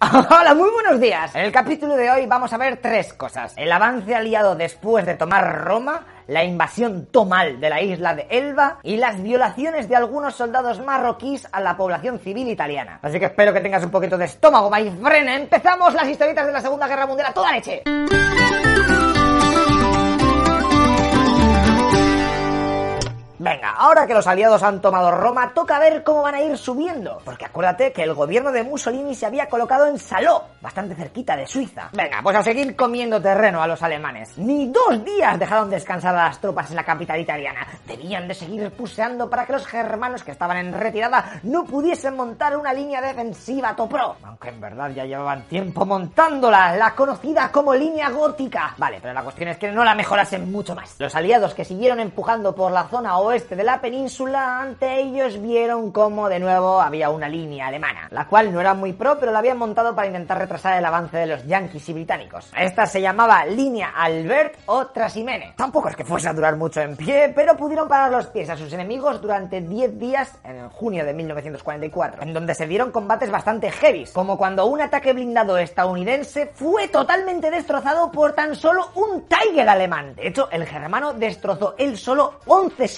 Hola, muy buenos días. En el capítulo de hoy vamos a ver tres cosas. El avance aliado después de tomar Roma, la invasión tomal de la isla de Elba y las violaciones de algunos soldados marroquíes a la población civil italiana. Así que espero que tengas un poquito de estómago, my friend. Empezamos las historietas de la Segunda Guerra Mundial a toda leche. Venga, ahora que los aliados han tomado Roma, toca ver cómo van a ir subiendo. Porque acuérdate que el gobierno de Mussolini se había colocado en Saló, bastante cerquita de Suiza. Venga, pues a seguir comiendo terreno a los alemanes. Ni dos días dejaron descansar a las tropas en la capital italiana. Debían de seguir puseando para que los germanos que estaban en retirada no pudiesen montar una línea defensiva Topro. Aunque en verdad ya llevaban tiempo montándola, la conocida como línea gótica. Vale, pero la cuestión es que no la mejorasen mucho más. Los aliados que siguieron empujando por la zona oeste oeste de la península, ante ellos vieron cómo de nuevo había una línea alemana, la cual no era muy pro, pero la habían montado para intentar retrasar el avance de los yanquis y británicos. Esta se llamaba Línea Albert o Trasimene. Tampoco es que fuese a durar mucho en pie, pero pudieron parar los pies a sus enemigos durante 10 días en junio de 1944, en donde se dieron combates bastante heavies, como cuando un ataque blindado estadounidense fue totalmente destrozado por tan solo un Tiger alemán. De hecho, el germano destrozó él solo 11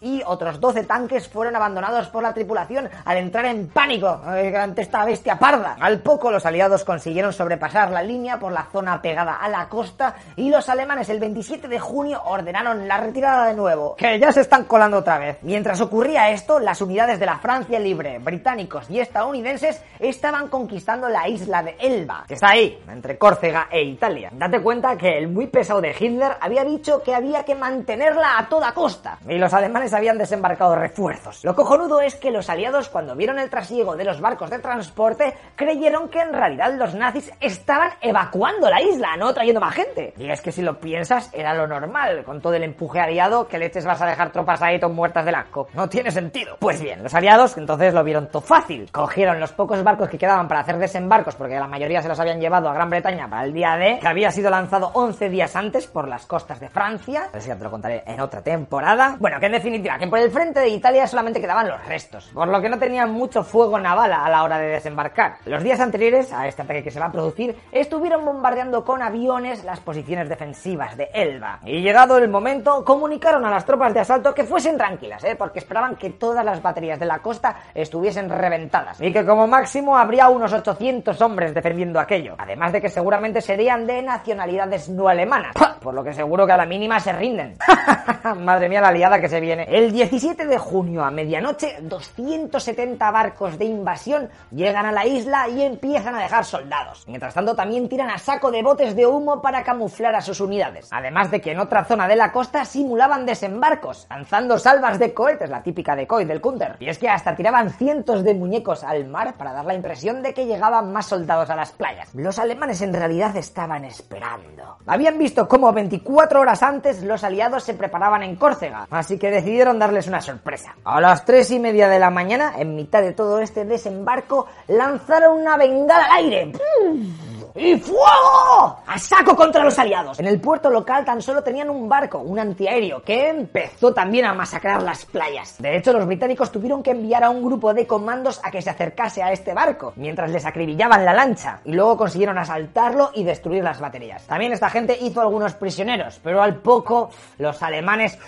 Y otros 12 tanques fueron abandonados por la tripulación al entrar en pánico ante esta bestia parda. Al poco los aliados consiguieron sobrepasar la línea por la zona pegada a la costa y los alemanes el 27 de junio ordenaron la retirada de nuevo, que ya se están colando otra vez. Mientras ocurría esto, las unidades de la Francia Libre, británicos y estadounidenses estaban conquistando la isla de Elba, que está ahí, entre Córcega e Italia. Date cuenta que el muy pesado de Hitler había dicho que había que mantenerla a toda costa los alemanes habían desembarcado refuerzos. Lo cojonudo es que los aliados cuando vieron el trasiego de los barcos de transporte creyeron que en realidad los nazis estaban evacuando la isla, no trayendo más gente. Y es que si lo piensas era lo normal, con todo el empuje aliado que leches vas a dejar tropas ahí todo muertas del asco. No tiene sentido. Pues bien, los aliados entonces lo vieron todo fácil. Cogieron los pocos barcos que quedaban para hacer desembarcos, porque la mayoría se los habían llevado a Gran Bretaña para el día D, que había sido lanzado 11 días antes por las costas de Francia. A ver si ya te lo contaré en otra temporada. Bueno, que en definitiva, que por el frente de Italia solamente quedaban los restos, por lo que no tenían mucho fuego naval a la hora de desembarcar. Los días anteriores a este ataque que se va a producir, estuvieron bombardeando con aviones las posiciones defensivas de Elba. Y llegado el momento, comunicaron a las tropas de asalto que fuesen tranquilas, ¿eh? porque esperaban que todas las baterías de la costa estuviesen reventadas y que como máximo habría unos 800 hombres defendiendo aquello, además de que seguramente serían de nacionalidades no alemanas, por lo que seguro que a la mínima se rinden. Madre mía la liada que se viene. El 17 de junio a medianoche, 270 barcos de invasión llegan a la isla y empiezan a dejar soldados. Mientras tanto, también tiran a saco de botes de humo para camuflar a sus unidades. Además de que en otra zona de la costa simulaban desembarcos, lanzando salvas de cohetes, la típica de cohete del counter. Y es que hasta tiraban cientos de muñecos al mar para dar la impresión de que llegaban más soldados a las playas. Los alemanes en realidad estaban esperando. Habían visto cómo 24 horas antes los aliados se preparaban en Córcega, que decidieron darles una sorpresa. A las tres y media de la mañana, en mitad de todo este desembarco, lanzaron una bengala al aire. ¡Y fuego! ¡A saco contra los aliados! En el puerto local tan solo tenían un barco, un antiaéreo, que empezó también a masacrar las playas. De hecho, los británicos tuvieron que enviar a un grupo de comandos a que se acercase a este barco, mientras les acribillaban la lancha, y luego consiguieron asaltarlo y destruir las baterías. También esta gente hizo algunos prisioneros, pero al poco los alemanes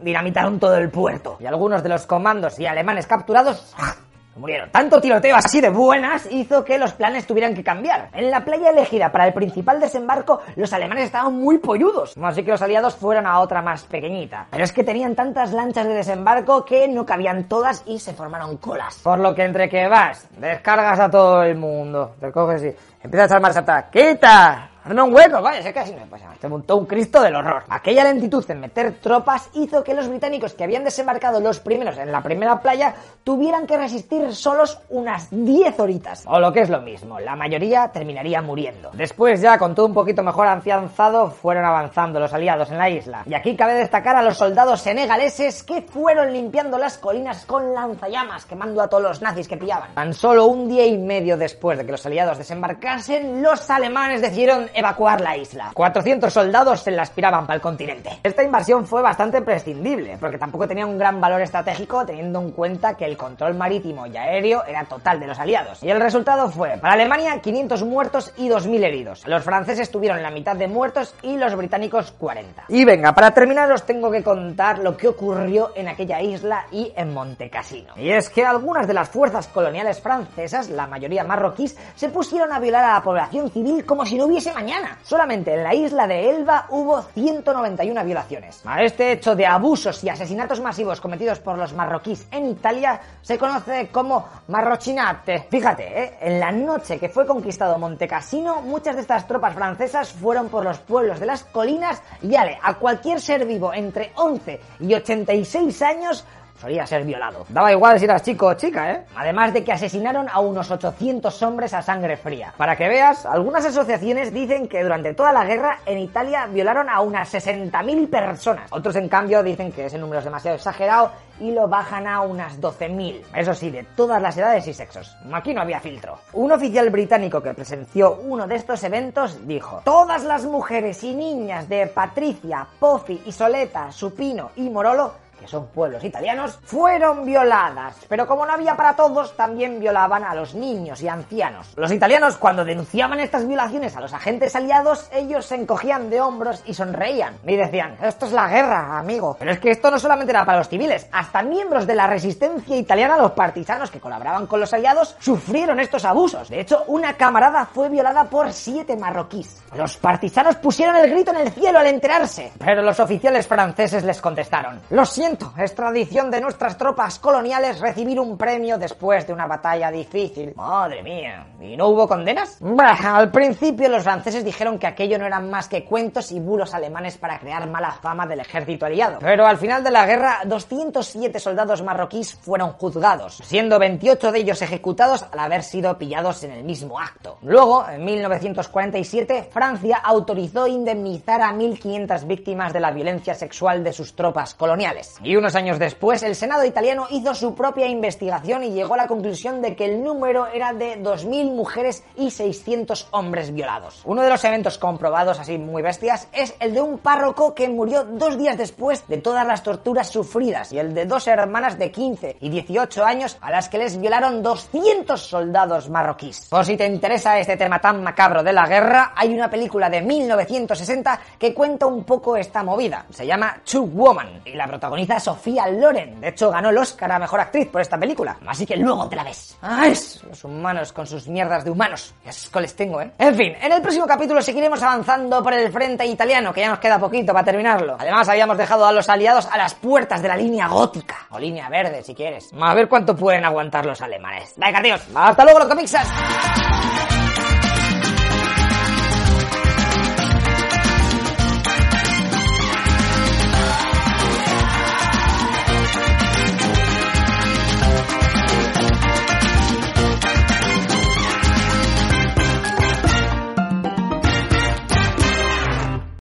dinamitaron todo el puerto. Y algunos de los comandos y alemanes capturados murieron. Tanto tiroteo así de buenas hizo que los planes tuvieran que cambiar. En la playa elegida para el principal desembarco, los alemanes estaban muy polludos, así que los aliados fueron a otra más pequeñita. Pero es que tenían tantas lanchas de desembarco que no cabían todas y se formaron colas. Por lo que entre que vas, descargas a todo el mundo, te coges y empiezas a marcha atrás. ¡Quita! Hazme un hueco, vaya, sé que así me pasa. Se montó un Cristo del horror. Aquella lentitud en meter tropas hizo que los británicos que habían desembarcado los primeros en la primera playa tuvieran que resistir solos unas 10 horitas. O lo que es lo mismo, la mayoría terminaría muriendo. Después ya, con todo un poquito mejor afianzado, fueron avanzando los aliados en la isla. Y aquí cabe destacar a los soldados senegaleses que fueron limpiando las colinas con lanzallamas, quemando a todos los nazis que pillaban. Tan solo un día y medio después de que los aliados desembarcasen, los alemanes decidieron evacuar la isla. 400 soldados se la aspiraban para el continente. Esta invasión fue bastante prescindible, porque tampoco tenía un gran valor estratégico teniendo en cuenta que el control marítimo y aéreo era total de los aliados. Y el resultado fue, para Alemania, 500 muertos y 2.000 heridos. Los franceses tuvieron la mitad de muertos y los británicos 40. Y venga, para terminar os tengo que contar lo que ocurrió en aquella isla y en Montecassino. Y es que algunas de las fuerzas coloniales francesas, la mayoría marroquíes, se pusieron a violar a la población civil como si no hubiese mañana. Solamente en la isla de Elba hubo 191 violaciones. A este hecho de abusos y asesinatos masivos cometidos por los marroquíes en Italia se conoce como marrochinate. Fíjate, ¿eh? en la noche que fue conquistado Montecassino, muchas de estas tropas francesas fueron por los pueblos de las colinas y ale, a cualquier ser vivo entre 11 y 86 años solía ser violado. Daba igual si eras chico o chica, ¿eh? Además de que asesinaron a unos 800 hombres a sangre fría. Para que veas, algunas asociaciones dicen que durante toda la guerra en Italia violaron a unas 60.000 personas. Otros, en cambio, dicen que ese número es demasiado exagerado y lo bajan a unas 12.000. Eso sí, de todas las edades y sexos. Aquí no había filtro. Un oficial británico que presenció uno de estos eventos dijo: Todas las mujeres y niñas de Patricia, Pofi, Isoleta, Supino y Morolo que son pueblos italianos, fueron violadas. Pero como no había para todos, también violaban a los niños y ancianos. Los italianos, cuando denunciaban estas violaciones a los agentes aliados, ellos se encogían de hombros y sonreían. Y decían, esto es la guerra, amigo. Pero es que esto no solamente era para los civiles, hasta miembros de la resistencia italiana, los partisanos que colaboraban con los aliados, sufrieron estos abusos. De hecho, una camarada fue violada por siete marroquíes. Los partisanos pusieron el grito en el cielo al enterarse, pero los oficiales franceses les contestaron, lo siento, es tradición de nuestras tropas coloniales recibir un premio después de una batalla difícil. Madre mía, ¿y no hubo condenas? Bah, al principio los franceses dijeron que aquello no eran más que cuentos y bulos alemanes para crear mala fama del ejército aliado. Pero al final de la guerra, 207 soldados marroquíes fueron juzgados, siendo 28 de ellos ejecutados al haber sido pillados en el mismo acto. Luego, en 1947, Francia autorizó indemnizar a 1.500 víctimas de la violencia sexual de sus tropas coloniales. Y unos años después, el Senado italiano hizo su propia investigación y llegó a la conclusión de que el número era de 2.000 mujeres y 600 hombres violados. Uno de los eventos comprobados así muy bestias es el de un párroco que murió dos días después de todas las torturas sufridas y el de dos hermanas de 15 y 18 años a las que les violaron 200 soldados marroquíes. Por si te interesa este tema tan macabro de la guerra, hay una película de 1960 que cuenta un poco esta movida. Se llama Two Woman y la protagoniza Sofía Loren. De hecho, ganó el Oscar a Mejor Actriz por esta película. Así que luego te la ves. ¡Ay! Los humanos con sus mierdas de humanos. Ya es les tengo, ¿eh? En fin, en el próximo capítulo seguiremos avanzando por el frente italiano, que ya nos queda poquito para terminarlo. Además, habíamos dejado a los aliados a las puertas de la línea gótica. O línea verde, si quieres. A ver cuánto pueden aguantar los alemanes. Venga, tíos. Hasta luego, los comixas.